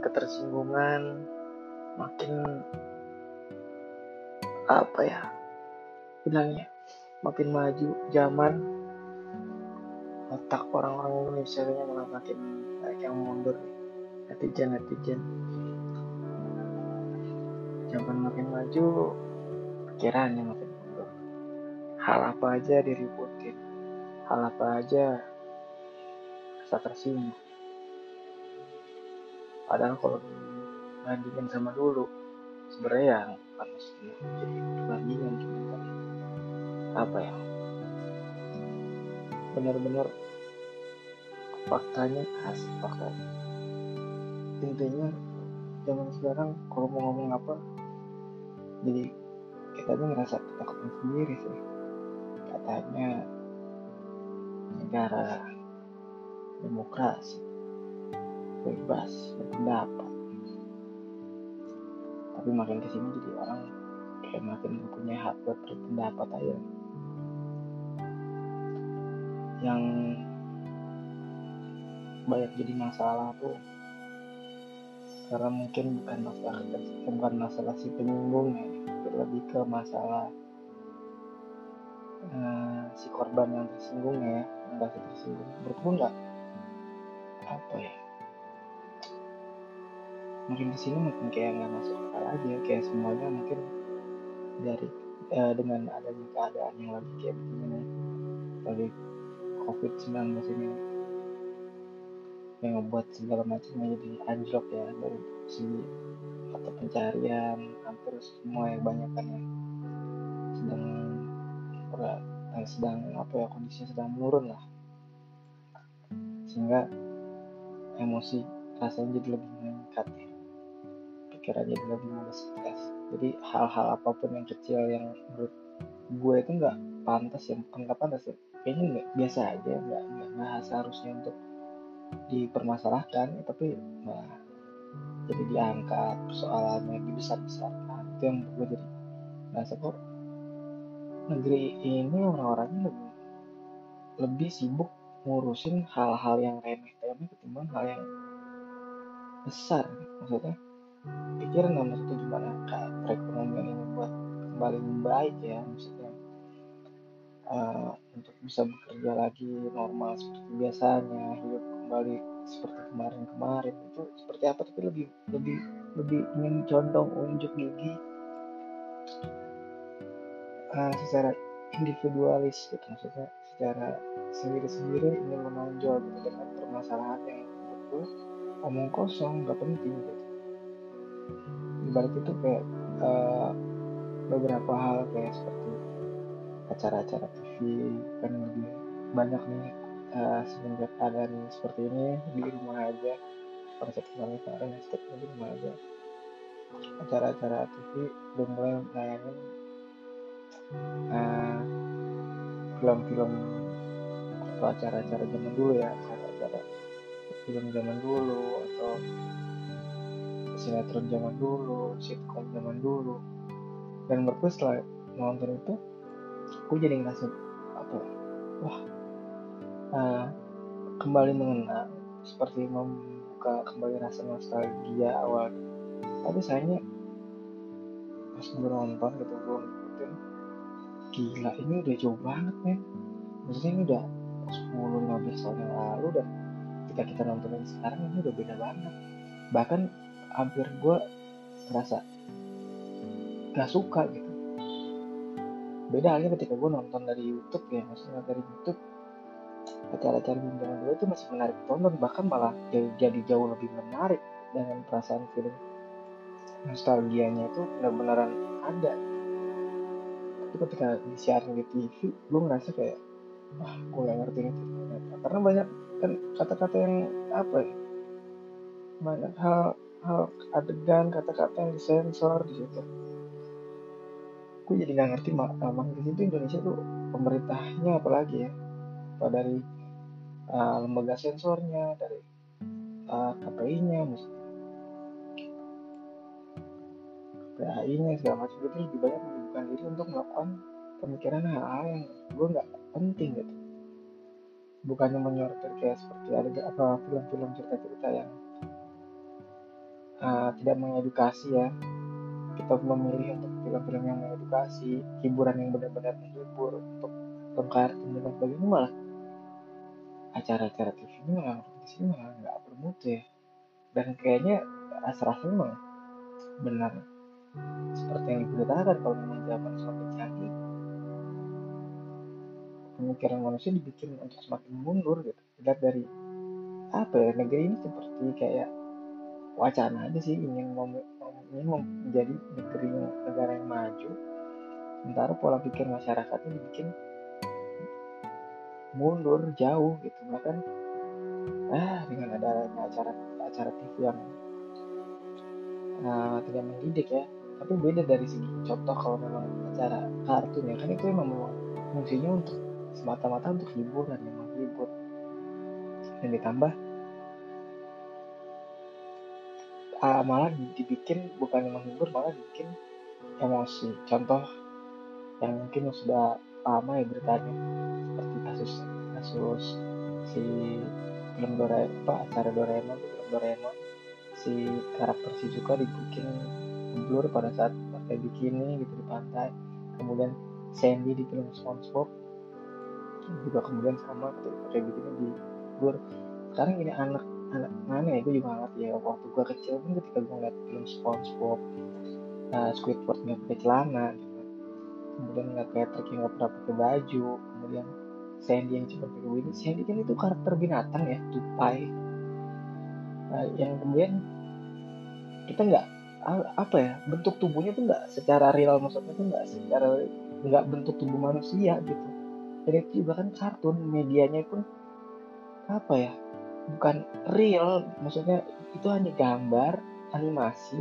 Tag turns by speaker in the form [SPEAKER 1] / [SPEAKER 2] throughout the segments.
[SPEAKER 1] ketersinggungan makin apa ya bilangnya makin maju zaman otak orang-orang Indonesia nya malah makin banyak yang mundur netizen netizen zaman makin maju pikirannya makin mundur. Hal apa aja diributin hal apa aja rasa tersinggung padahal kalau dibandingin sama dulu sebenarnya yang harus jadi perbandingan cuma kan. Apa ya? Benar-benar faktanya khas faktanya intinya zaman sekarang kalau mau ngomong apa jadi kita tuh ngerasa ketakutan sendiri sih. Katanya negara demokrasi bebas berpendapat tapi makin ke sini jadi orang kayak makin mempunyai hak buat berpendapat aja. Yang banyak jadi masalah tuh karena mungkin bukan masalah bukan masalah si penyinggung ya lebih ke masalah uh, si korban yang tersinggung ya merasa tersinggung. Nggak apa ya makin ke sini makin kayak nggak masuk akal aja kayak semuanya mungkin dari uh, dengan adanya keadaan yang lagi kayak begini lagi covid 19 ini yang ngebuat segala macamnya jadi anjlok ya dari si atau pencarian hampir semua yang banyak kan ya sedang eh, sedang apa ya kondisinya sedang menurun lah. Sehingga emosi rasanya jadi lebih meningkat. ya pikiran jadi lebih mudah stres jadi hal-hal apa pun yang kecil yang menurut gue itu nggak pantas ya. Nggak pantas ya. Kayaknya nggak biasa aja. Nggak nggak seharusnya untuk dipermasalahkan tapi nah, jadi diangkat persoalannya dibesar-besarkan. Itu yang gue jadi merasa kok negeri ini orang-orangnya lebih lebih sibuk ngurusin hal-hal yang remeh-temeh ketimbang hal yang besar maksudnya pikiran nggak maksudnya gimana? Kayak perekonomian ini buat kembali membaik ya maksudnya. Uh, untuk bisa bekerja lagi normal seperti biasanya hidup kembali seperti kemarin-kemarin itu seperti apa? Tapi lebih lebih lebih ingin condong unjuk gigi uh, secara individualis gitu maksudnya secara sendiri-sendiri ingin menonjol gitu dengan permasalahan yang itu omong kosong nggak penting gitu ibarat itu kayak uh, beberapa hal kayak seperti acara-acara TV kan lebih banyak nih uh, semenjak keadaan seperti ini di rumah aja. Konsep kemarin kemarin hashtag di rumah aja. Acara-acara TV udah mulai nayangin uh, film-film atau acara-acara zaman dulu ya acara-acara film zaman dulu atau sinetron zaman dulu sitcom zaman dulu. Dan menurutku setelah nonton itu aku jadi ngerasa apa ya, wah uh, kembali mengenang seperti membuka kembali rasa nostalgia awal. Tapi sayangnya pas gue nonton gitu gue ngikutin gila ini udah jauh banget nih maksudnya ini udah 10-15 tahun yang lalu dan ketika kita nontonin sekarang ini udah beda banget. Bahkan hampir gue ngerasa gak suka gitu. Beda halnya ketika gue nonton dari YouTube ya maksudnya dari YouTube acara-acara zaman dulu itu masih menarik tonton bahkan malah jadi, jadi jauh lebih menarik dengan perasaan film nostalgianya itu benar-benaran ada. Tapi ketika disiarin di TV gue ngerasa kayak wah gue gak ngerti itu karena banyak kan kata-kata yang apa ya banyak hal adegan kata-kata yang disensor di situ. Gue jadi nggak ngerti mak. Makin itu Indonesia tuh pemerintahnya apalagi ya? Apa dari uh, lembaga sensornya dari uh, KPI-nya KPI-nya segala macam. Itu lebih banyak menyibukkan diri untuk melakukan pemikiran hal-hal yang gue nggak penting gitu. Bukannya menyortir kayak seperti ada apa film-film cerita-cerita yang uh, tidak mengedukasi ya. Kita memilih untuk film-film yang mengedukasi hiburan yang benar-benar menghibur untuk tongkar dan sebagainya. Malah acara-acara TV malah sini malah nggak bermutu ya. Dan kayaknya rasa-rasanya memang benar. Seperti yang diberitakan kalau memang zaman semakin canggih pemikiran manusia dibikin untuk semakin mundur gitu. Dilihat dari apa ya negeri ini seperti kayak wacana aja sih ingin mem, ingin menjadi negeri negara yang maju. Sementara pola pikir masyarakatnya dibikin mundur jauh gitu. Bahkan ah dengan ada acara acara TV yang uh, tidak mendidik ya. Tapi beda dari segi contoh kalau memang acara kartun ya. Kan itu memang fungsinya untuk semata-mata untuk hiburan yang menghibur dan ditambah uh, malah dibikin bukan menghibur malah dibikin emosi. Contoh yang mungkin sudah lama ya beritanya seperti kasus kasus si film Doraemon apa acara Doraemon Doraemon. Si karakter Shizuka dibikin blur pada saat pakai bikini gitu di pantai. Kemudian Sandy di film SpongeBob juga kemudian sama pakai begini di gue sekarang ini anak mana ya gue juga ngerti ya. Waktu gue kecil pun ketika gue ngeliat film SpongeBob uh, Squidward nggak pakai celana kemudian ngeliat Patrick yang nggak pernah pakai baju kemudian Sandy yang cuma pakai begini Sandy kan itu karakter binatang ya tupai. Uh, yang kemudian kita nggak apa ya bentuk tubuhnya tuh nggak secara real maksudnya tuh nggak secara nggak bentuk tubuh manusia gitu. Dan itu juga kan kartun medianya pun apa ya bukan real maksudnya itu hanya gambar animasi.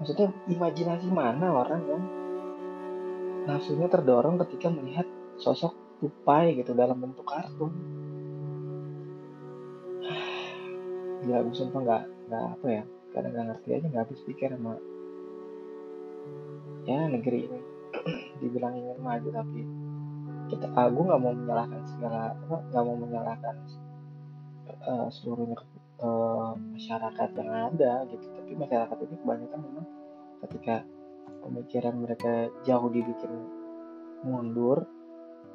[SPEAKER 1] Maksudnya imajinasi mana orang yang nafsunya terdorong ketika melihat sosok tupai gitu dalam bentuk kartun. Ya gue sumpah nggak nggak apa ya karena nggak ngerti aja nggak habis pikir sama ya negeri ini. Dibilang ingin maju tapi kita uh, gue nggak mau menyalahkan segala nggak mau menyalahkan uh, seluruhnya ke uh, masyarakat yang ada gitu. Tapi masyarakat ini kebanyakan memang ketika pemikiran mereka jauh dibikin mundur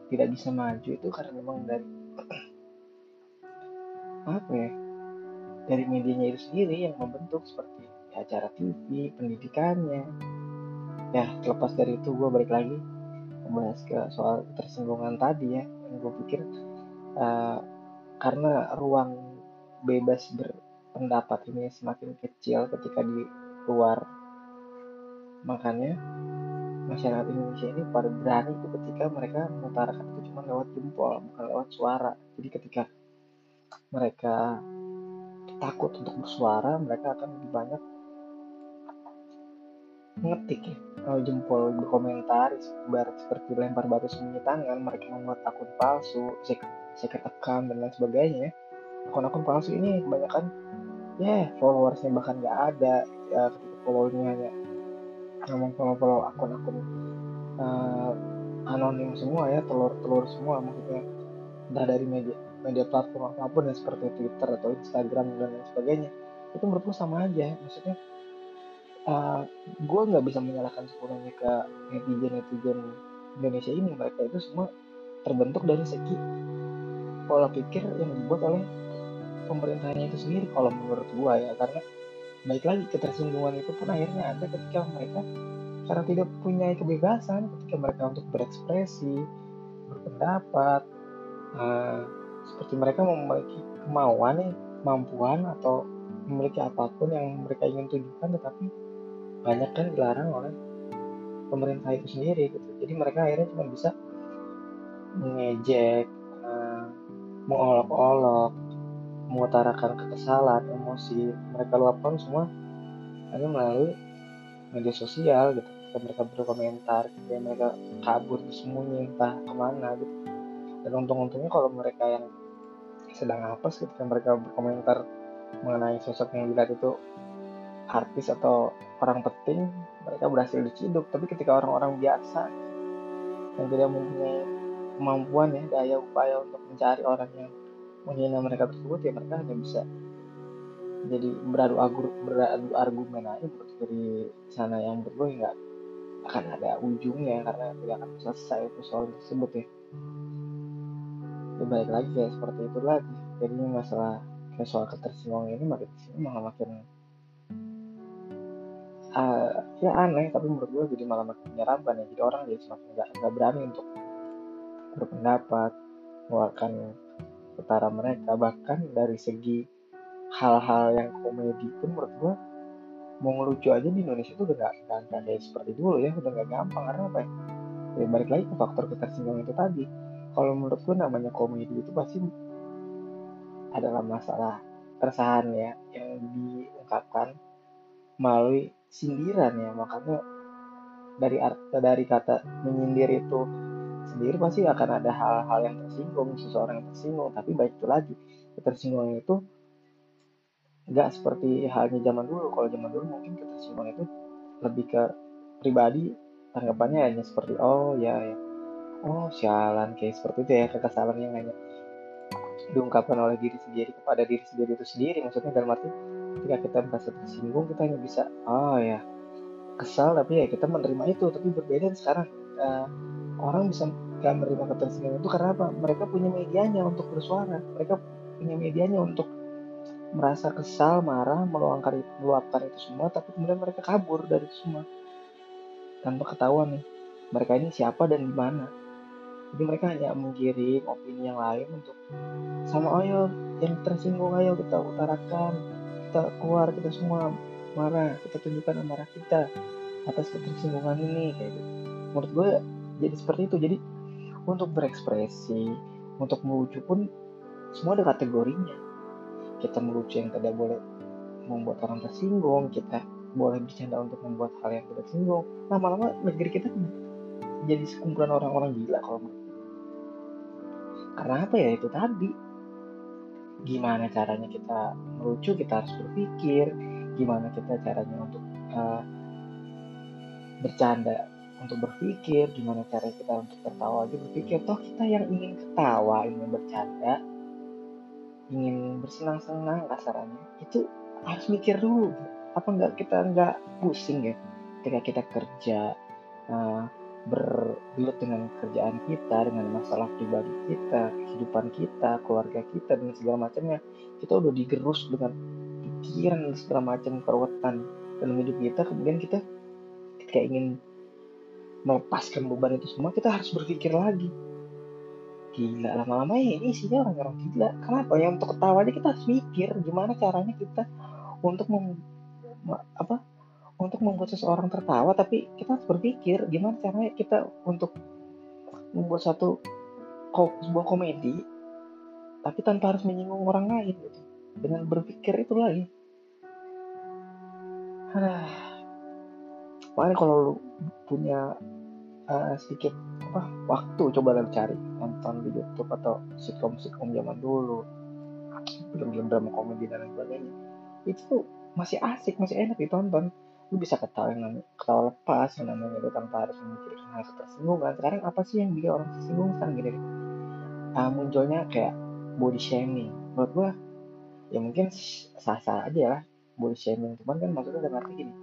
[SPEAKER 1] tidak bisa maju itu karena memang dari apa ya dari medianya itu sendiri yang membentuk seperti ya, acara TV pendidikannya. Ya terlepas dari itu gue balik lagi membahas ke soal tersinggungan tadi ya yang gue pikir uh, karena ruang bebas berpendapat ini semakin kecil ketika di luar. Makanya masyarakat Indonesia ini pada berani itu ketika mereka mengutarakan itu cuma lewat jempol bukan lewat suara. Jadi ketika mereka takut untuk bersuara mereka akan lebih banyak ngetik ya. Kalau jempol berkomentar seperti lempar batu sembunyi tangan mereka membuat akun palsu second account dan lain sebagainya akun-akun palsu ini kebanyakan ya yeah, followersnya bahkan nggak ada ya ketika followernya hanya ngomong follow follow akun-akun uh, anonim semua ya telur-telur semua maksudnya. Entah dari media media platform apa pun ya seperti Twitter atau Instagram dan lain sebagainya. Itu menurutku sama aja maksudnya uh, gue nggak bisa menyalahkan sepenuhnya ke netizen netizen Indonesia ini. Mereka itu semua terbentuk dari segi pola pikir yang dibuat oleh pemerintahnya itu sendiri kalau menurut gue ya. Karena baik lagi ketersinggungan itu pun akhirnya ada ketika mereka karena tidak punya kebebasan ketika mereka untuk berekspresi berpendapat uh, seperti mereka memiliki kemauan nih kemampuan atau memiliki apa pun yang mereka ingin tunjukkan tetapi banyak kan dilarang oleh pemerintah itu sendiri gitu. Jadi mereka akhirnya cuma bisa mengejek mengolok-olok mengutarakan kekesalan emosi. Mereka luapkan semua hanya melalui media sosial gitu. Ketika mereka berkomentar ketika mereka kabur sembunyi entah ke mana gitu. Dan untung-untungnya kalau mereka yang sedang apa ketika mereka berkomentar mengenai sosok yang dilihat itu artis atau orang penting mereka berhasil diciduk. Tapi ketika orang-orang biasa yang tidak mempunyai kemampuan ya daya upaya untuk mencari orang yang menghina mereka tersebut ya mereka hanya bisa jadi beradu argu, beradu argumen aja menurut dari sana yang menurut gue nggak akan ada ujungnya karena tidak akan selesai persoalan tersebut ya. Ya baik lagi ya seperti itu lagi. Jadi masalah kayak soal ketersinggungan ini makin sini malah makin uh, ya aneh tapi menurut gue jadi malah makin menyeramkan ya. Jadi orang jadi semakin nggak berani untuk berpendapat mengeluarkan utara mereka. Bahkan dari segi hal-hal yang komedi pun menurut gue mau ngelucu aja di Indonesia itu udah gak, gak, seperti dulu ya. Udah gak gampang karena apa ya, ya balik lagi ke faktor ketersinggungan itu tadi. Kalau menurut gue namanya komedi itu pasti adalah masalah keresahan ya yang diungkapkan melalui sindiran ya. Makanya dari dari kata menyindir itu sendiri pasti akan ada hal-hal yang tersinggung seseorang yang tersinggung tapi baik itu lagi ketersinggungan itu nggak seperti halnya zaman dulu kalau zaman dulu mungkin ketersinggungan itu lebih ke pribadi tanggapannya hanya seperti oh ya, ya. oh sialan kayak seperti itu ya kekesalan yang hanya diungkapkan oleh diri sendiri kepada diri sendiri itu sendiri maksudnya dalam arti ketika kita merasa tersinggung kita hanya bisa oh ya kesal tapi ya kita menerima itu tapi berbeda sekarang uh, orang bisa gak menerima ketersinggungan itu karena apa mereka punya medianya untuk bersuara mereka punya medianya untuk merasa kesal, marah, meluangkan meluapkan itu semua, tapi kemudian mereka kabur dari itu semua tanpa ketahuan nih mereka ini siapa dan di mana. Jadi mereka hanya menggiring opini yang lain untuk sama ayo yang tersinggung ayo kita utarakan, kita keluar kita semua marah, kita tunjukkan amarah kita atas ketersinggungan ini kayak gitu. Menurut gue jadi seperti itu. Jadi untuk berekspresi, untuk melucu pun semua ada kategorinya. Kita melucu yang tidak boleh membuat orang tersinggung kita boleh bercanda untuk membuat hal yang tidak tersinggung. Lama-lama negeri kita jadi sekumpulan orang-orang gila kalau menurut karena apa ya? Itu tadi. Gimana caranya kita melucu kita harus berpikir. Gimana kita caranya untuk uh, bercanda untuk berpikir gimana cara kita untuk tertawa aja berpikir toh kita yang ingin ketawa ingin bercanda ingin bersenang-senang kasarannya itu harus mikir dulu apa enggak kita enggak pusing ya ketika kita kerja uh, bergelut dengan kerjaan kita dengan masalah pribadi kita kehidupan kita keluarga kita dan segala macamnya kita udah digerus dengan pikiran segala macam keruwetan dalam hidup kita kemudian kita ketika ingin melepaskan beban itu semua kita harus berpikir lagi. Gila lama-lama ya ini isinya orang-orang gila. Kenapa? Ya untuk ketawa aja kita harus mikir gimana caranya kita untuk mem, apa? Untuk membuat seseorang tertawa tapi kita harus berpikir gimana caranya kita untuk membuat satu sebuah komedi tapi tanpa harus menyinggung orang lain gitu. Dengan berpikir itu lagi Makanya kalau lu punya uh, sedikit apa waktu coba lo cari nonton di YouTube atau sitcom-sitcom zaman dulu film-film drama komedi dan lain sebagainya itu masih asik masih enak ditonton. Lu bisa ketawa yang ketawa lepas yang namanya lu tanpa harus memikirkan hal ketersinggungan. Sekarang apa sih yang bikin orang tersinggung? Sekarang gini uh, munculnya kayak body shaming. Menurut gua ya mungkin sah-sah aja lah body shaming. Cuman kan maksudnya dalam arti gini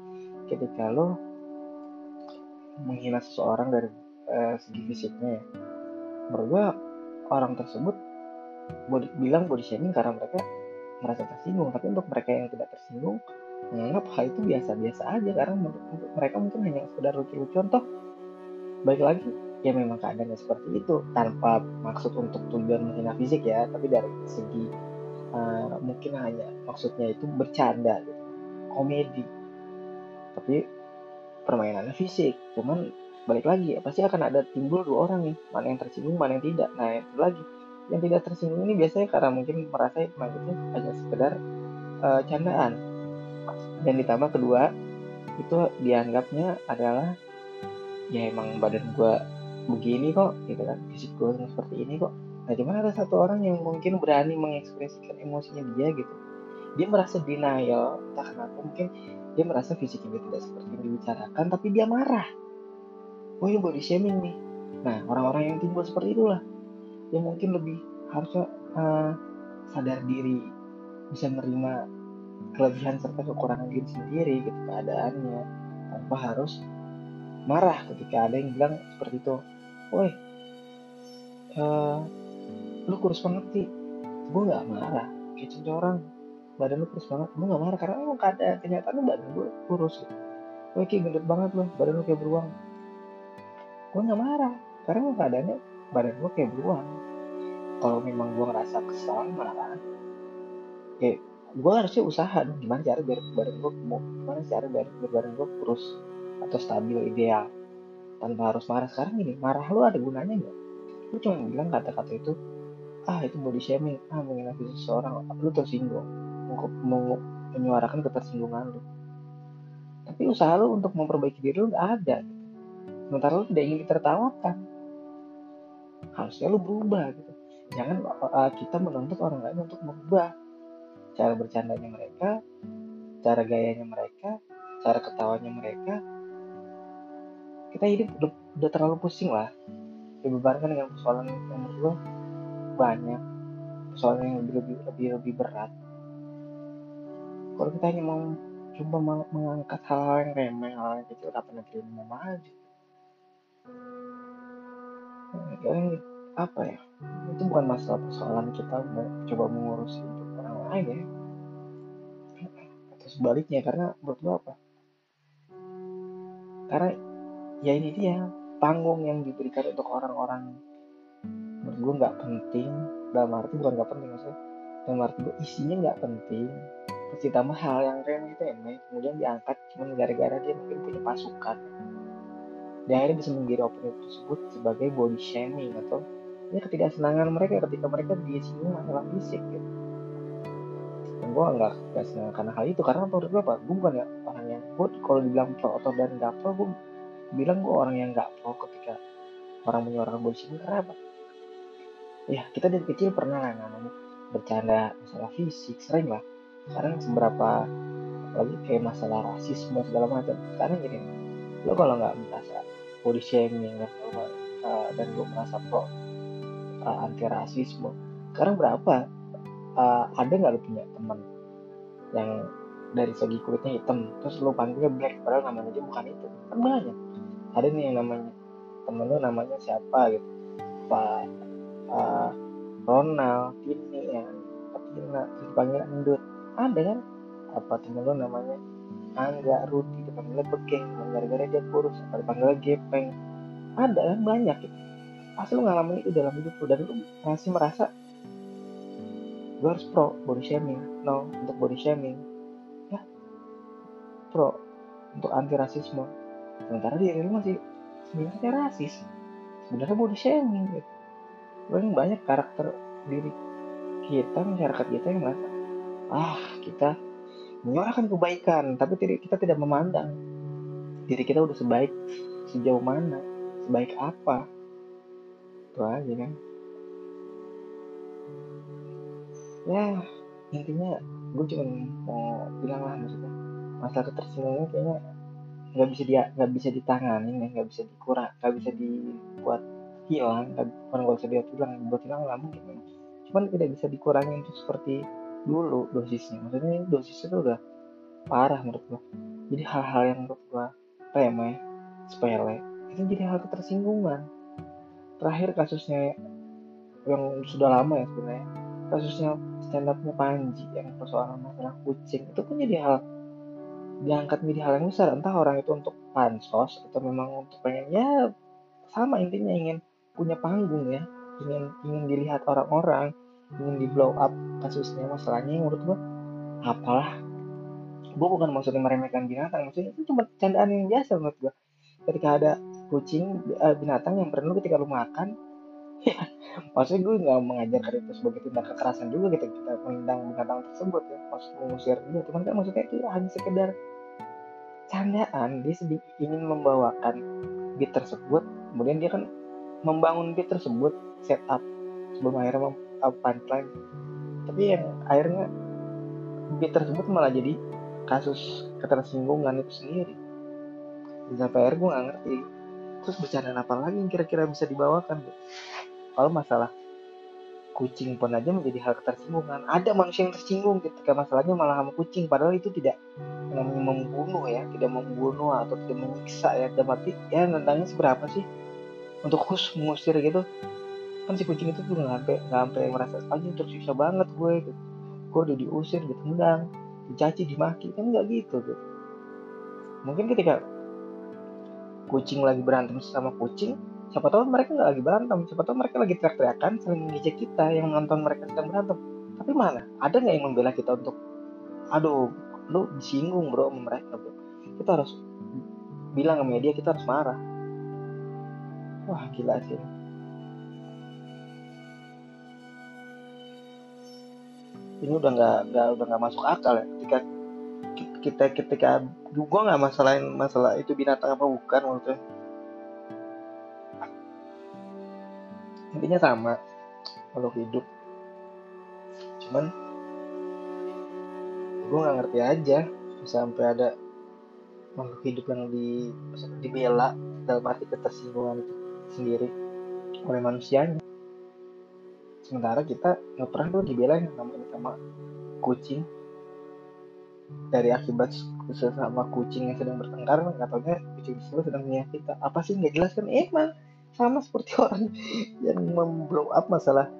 [SPEAKER 1] ketika lo menghina seseorang dari uh, segi fisiknya ya. Menurut gue orang tersebut body, bilang body shaming karena mereka merasa tersinggung. Tapi untuk mereka yang tidak tersinggung menganggap hal itu biasa-biasa aja. Karena menurut mereka mungkin hanya sekedar lucu-lucuan toh baik lagi ya memang keadaannya seperti itu. Tanpa maksud untuk tujuan menghina fisik ya. Tapi dari segi uh, mungkin hanya maksudnya itu bercanda gitu. Komedi. Tapi permainannya fisik. Cuman balik lagi ya pasti akan ada timbul dua orang nih. Mana yang tersinggung mana yang tidak. Nah itu lagi. Yang tidak tersinggung ini biasanya karena mungkin merasa itu hanya sekedar uh, candaan. Dan ditambah kedua itu dianggapnya adalah ya emang badan gue begini kok gitu kan. Fisik gue seperti ini kok. Nah cuman ada satu orang yang mungkin berani mengekspresikan emosinya dia gitu. Dia merasa denial entah kenapa mungkin dia merasa fisiknya tidak seperti yang dibicarakan tapi dia marah. Oh ini body shaming nih. Nah orang-orang yang timbul seperti itulah. Yang mungkin lebih harusnya uh, sadar diri. Bisa menerima kelebihan serta kekurangan diri sendiri gitu keadaannya. Tanpa harus marah ketika ada yang bilang seperti itu. Woi uh, lu kurus banget sih gue nggak marah. Kayak orang badan lu kurus banget. Gue nggak marah karena emang keadaan kenyataan badan gue kurus. Woi kayak gendut banget lu badan lu kayak beruang. Gue nggak marah karena emang keadaannya badan gue kayak beruang. Kalau memang gue ngerasa kesal marah. Kayak gue harusnya usaha dong gimana cara biar badan gue gemuk gimana cara biar, badan gue kurus atau stabil ideal. Tanpa harus marah. Sekarang gini marah lu ada gunanya nggak? Lu cuma bilang kata-kata itu ah itu body shaming. Ah menghina seseorang. Lu tersinggung menyuarakan ketersinggungan lu tapi usaha lu untuk memperbaiki diri lu gak ada sementara lu tidak ingin ditertawakan harusnya lu berubah gitu jangan uh, kita menuntut orang lain untuk berubah cara bercandanya mereka, cara gayanya mereka, cara ketawanya mereka. Kita hidup udah, udah terlalu pusing lah. Dibebankan dengan persoalan yang menurut gue banyak, persoalan yang lebih lebih lebih, lebih berat. Kalau kita hanya mau coba mengangkat hal-hal yang remeh, hal yang kecil, kapan nanti mau maju? Nah, apa ya? Itu bukan masalah persoalan kita coba mengurus aja atau sebaliknya karena menurut apa karena ya ini dia panggung yang diberikan untuk orang-orang menurut gue nggak penting dalam arti bukan nggak penting maksudnya dalam arti gue isinya nggak penting terus ditambah hal yang remeh emang kemudian diangkat cuma gara-gara dia mungkin punya pasukan. Dan akhirnya bisa menjadi opini tersebut sebagai body shaming atau ya ketidaksenangan mereka ketika mereka disinggung masalah fisik gitu. Gue nggak senang karena hal itu karena menurut gue apa? Gue bukan ya orang yang gue kalau dibilang pro atau dan nggak pro gue bilang gue orang yang nggak pro ketika orang menyuarakan body shaming karena apa? Ya kita dari kecil pernah lah namanya bercanda masalah fisik sering lah sekarang seberapa lagi kayak masalah rasisme segala macam. Sekarang gini lo kalau nggak merasa body shaming dan uh, dan lo merasa pro uh, anti rasisme sekarang berapa uh, ada nggak lu punya teman yang dari segi kulitnya hitam terus lu panggilnya black padahal namanya aja bukan itu? Kan banyak. Ada nih yang namanya temen lu namanya siapa gitu. Pak uh, Ronald ini ya Tina terus panggil endut ada kan? Apa temen lu namanya? Angga Rudi dipanggilnya Bekeng. Gara-gara dia kurus apa dipanggilnya Gepeng ada kan? Banyak gitu pasti lu ngalamin itu dalam hidup lu dan lu masih merasa gue harus pro body shaming. No untuk body shaming. Ya. Pro untuk anti rasisme sementara dia ini masih sebenarnya rasis. Sebenarnya body shaming gitu. Banyak karakter diri kita masyarakat kita yang merasa ah kita menyuarakan kebaikan tapi kita tidak memandang. Diri kita udah sebaik sejauh mana sebaik apa. Itu aja kan? Ya intinya gue cuma mau bilang lah maksudnya. Masalah ketersinggungan kayaknya nggak bisa dia nggak bisa ditangani nggak bisa dikurang nggak bisa dibuat hilang bukan nggak bisa dia hilang buat hilang nggak mungkin cuman tidak bisa dikurangi untuk seperti dulu dosisnya. Maksudnya dosisnya itu udah parah menurut gue jadi hal-hal yang menurut gue remeh sepele itu jadi hal ketersinggungan. Terakhir kasusnya yang sudah lama ya sebenarnya kasusnya stand upnya Panji yang persoalan masalah kucing itu pun jadi hal diangkat menjadi hal yang besar. Entah orang itu untuk pansos atau memang untuk pengen ya sama intinya ingin punya panggung ya ingin ingin dilihat orang-orang ingin di blow up kasusnya masalahnya menurut gua apalah. Gua bukan maksudnya meremehkan binatang maksudnya itu cuma candaan yang biasa menurut gua. Ketika ada kucing eh, binatang yang perlu ketika lu makan ya maksudnya gue nggak mengajarkan itu sebagai tindak kekerasan juga gitu kita menendang binatang tersebut ya maksud mengusir dia. Cuman kan maksudnya itu hanya sekedar candaan. Dia sedikit ingin membawakan beat tersebut kemudian dia kan membangun beat tersebut setup sebelum akhirnya mem punchline? Tapi yang akhirnya beat tersebut malah jadi kasus ketersinggungan itu sendiri. Dan sampai akhirnya gue nggak ngerti. Terus bercanda apa lagi yang kira-kira bisa dibawakan kalau masalah kucing pun aja menjadi hal ketersinggungan. Ada manusia yang tersinggung ketika masalahnya malah sama kucing. Padahal itu tidak membunuh ya tidak membunuh atau tidak menyiksa ya. Dan mati ya tentangnya seberapa sih? Untuk khusus mengusir gitu kan si kucing itu tuh nggak sampai nggak sampai merasa aja tersiksa banget gue gitu. gue udah diusir ditendang dicaci dimaki kan nggak gitu gitu. Mungkin ketika kucing lagi berantem sama kucing siapa tahu mereka nggak lagi berantem siapa tahu mereka lagi teriak-teriakan saling mengejek kita yang nonton mereka sedang berantem. Tapi mana? Ada nggak yang membela kita untuk aduh lu disinggung bro sama mereka bro. Kita harus bilang ke media kita harus marah. Wah gila sih ini udah nggak nggak udah nggak masuk akal ya. Ketika kita ketika gue nggak masalahin masalah itu binatang apa bukan maksudnya. Intinya sama kalau hidup. Cuman gue nggak ngerti aja sampai ada makhluk hidup yang di dibela dalam arti ketersinggungan itu sendiri oleh manusianya sementara kita nggak pernah tuh dibela yang namanya sama kucing. Dari akibat sesama kucing yang sedang bertengkar nggak taunya kucing tersebut sedang menyakiti kita. Apa sih? Nggak jelas kan? Eh man sama seperti orang yang memblow up masalah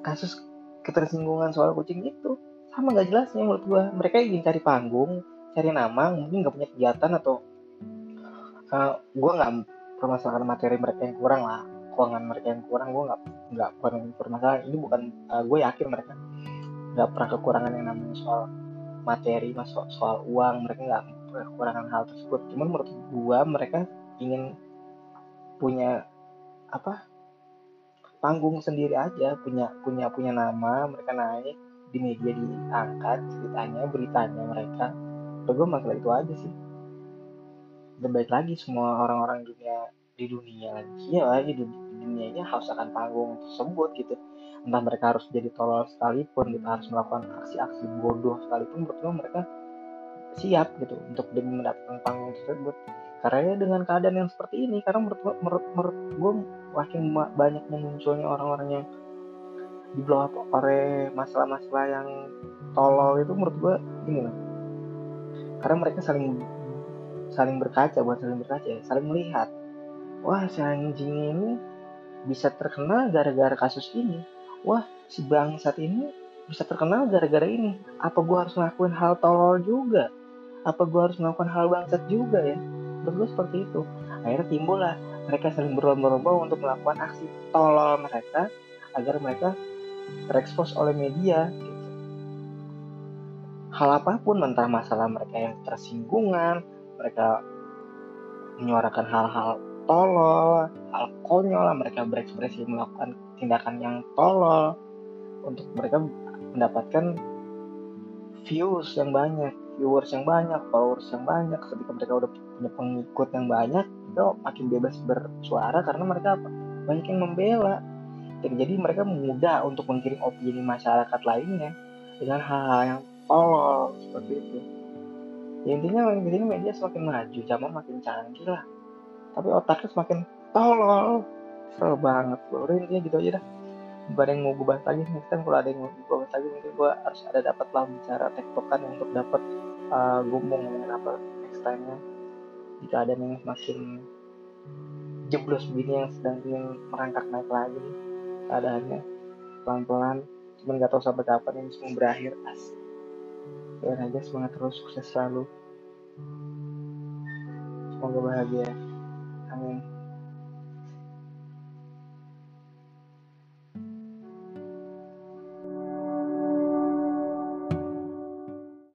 [SPEAKER 1] kasus ketersinggungan soal kucing itu. Sama nggak jelasnya menurut gua. Mereka ingin cari panggung cari nama mungkin nggak punya kegiatan atau uh, gua nggak permasalahan materi mereka yang kurang lah. Keuangan mereka yang kurang gua nggak nggak bukan permasalahan ini bukan uh, gue yakin mereka nggak pernah kekurangan yang namanya soal materi masuk soal uang. Mereka nggak kekurangan hal tersebut. Cuman menurut gua mereka ingin punya apa panggung sendiri aja. Punya punya punya nama mereka naik di media diangkat ceritanya beritanya mereka. Gue masalah itu aja sih. Dan baik lagi semua orang-orang dunia di dunia lagi. Ya lagi di dunia ini harus akan panggung tersebut gitu. Entah mereka harus jadi tolol sekalipun kita harus melakukan aksi-aksi bodoh sekalipun menurut mereka siap gitu untuk demi mendapatkan panggung tersebut. Karena dengan keadaan yang seperti ini karena menurut menurut menurut gue makin banyak munculnya orang-orang yang di blow up oleh masalah-masalah yang tolol itu menurut gue ini loh karena mereka saling saling berkaca buat saling berkaca ya, saling melihat. Wah si anjing ini bisa terkenal gara-gara kasus ini. Wah si bangsat ini bisa terkenal gara-gara ini. Apa gue harus ngelakuin hal tolol juga? Apa gue harus melakukan hal bangsat juga ya? Gue seperti itu. Akhirnya timbul lah mereka saling berlomba-lomba untuk melakukan aksi tolol mereka agar mereka terekspos oleh media. Hal apa pun mentah masalah mereka yang tersinggungan mereka menyuarakan hal-hal tolol hal konyol mereka berekspresi melakukan tindakan yang tolol untuk mereka mendapatkan views yang banyak viewers yang banyak followers yang banyak. Ketika mereka udah punya pengikut yang banyak itu makin bebas bersuara karena mereka apa? Banyak yang membela. Jadi mereka mudah untuk menggiring opini masyarakat lainnya dengan hal-hal yang tolol seperti itu. Ya intinya intinya media semakin maju zaman makin canggih lah tapi otaknya semakin tolol. Seru banget. Bro udah intinya gitu aja dah. Gak ada yang mau gue bahas lagi. Kan kalau ada yang mau gue bahas lagi mungkin gue harus ada dapat lah bicara tektokan untuk dapat uh, gue mau apa next time nya jika ada yang makin jeblos begini yang sedang ingin merangkak naik lagi keadaannya pelan-pelan. Cuman gak tahu sampai kapan ini semua berakhir. As doain aja semangat terus sukses selalu. Semoga bahagia I mean,